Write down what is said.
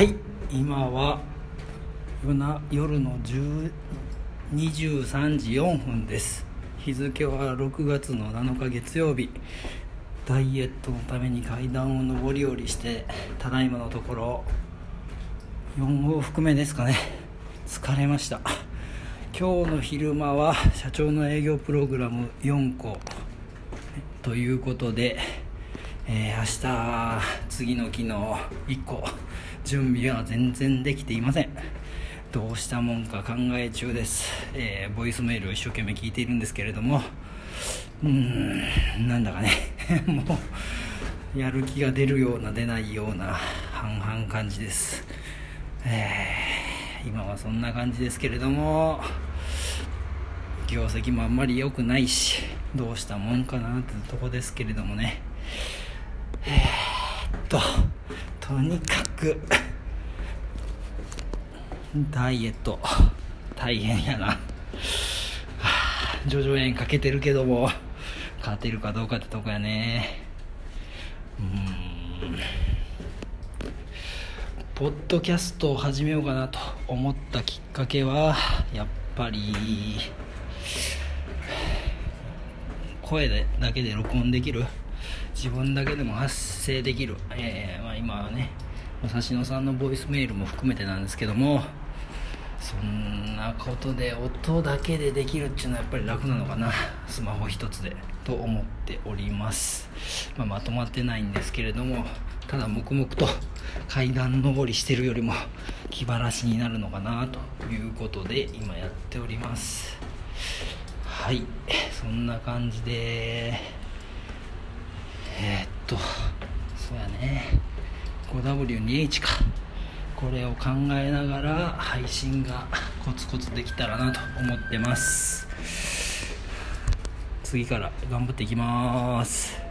はい今は夜の23時4分です。日付は6月の7日月曜日。ダイエットのために階段を上り下りしてただいまのところ4往復目ですかね。疲れました。今日の昼間は社長の営業プログラム4個。ということで、えー、明日次の日の1個。準備は全然できていません。どうしたもんか考え中です、えー、ボイスメールを一生懸命聞いているんですけれども。うーんなんだかね。もうやる気が出るような出ないような半々感じです。えー、今はそんな感じですけれども。業績もあんまり良くないしどうしたもんかなってとこですけれどもね。えー、っと。とにかくダイエット大変やな、はあ、叙々苑かけてるけども勝てるかどうかってとこやね。うん。ポッドキャストを始めようかなと思ったきっかけはやっぱり声でだけで録音できる。自分だけでも発声できる、えーまあ、今はね指野さんのボイスメールも含めてなんですけどもそんなことで音だけでできるっていうのはやっぱり楽なのかな。スマホ一つでと思っております、まあ、まとまってないんですけれどもただ黙々と階段上りしてるよりも気晴らしになるのかなということで今やっております。はいそんな感じでえー、っとそうやね 5W2H か。これを考えながら配信がコツコツできたらなと思ってます。次から頑張っていきます。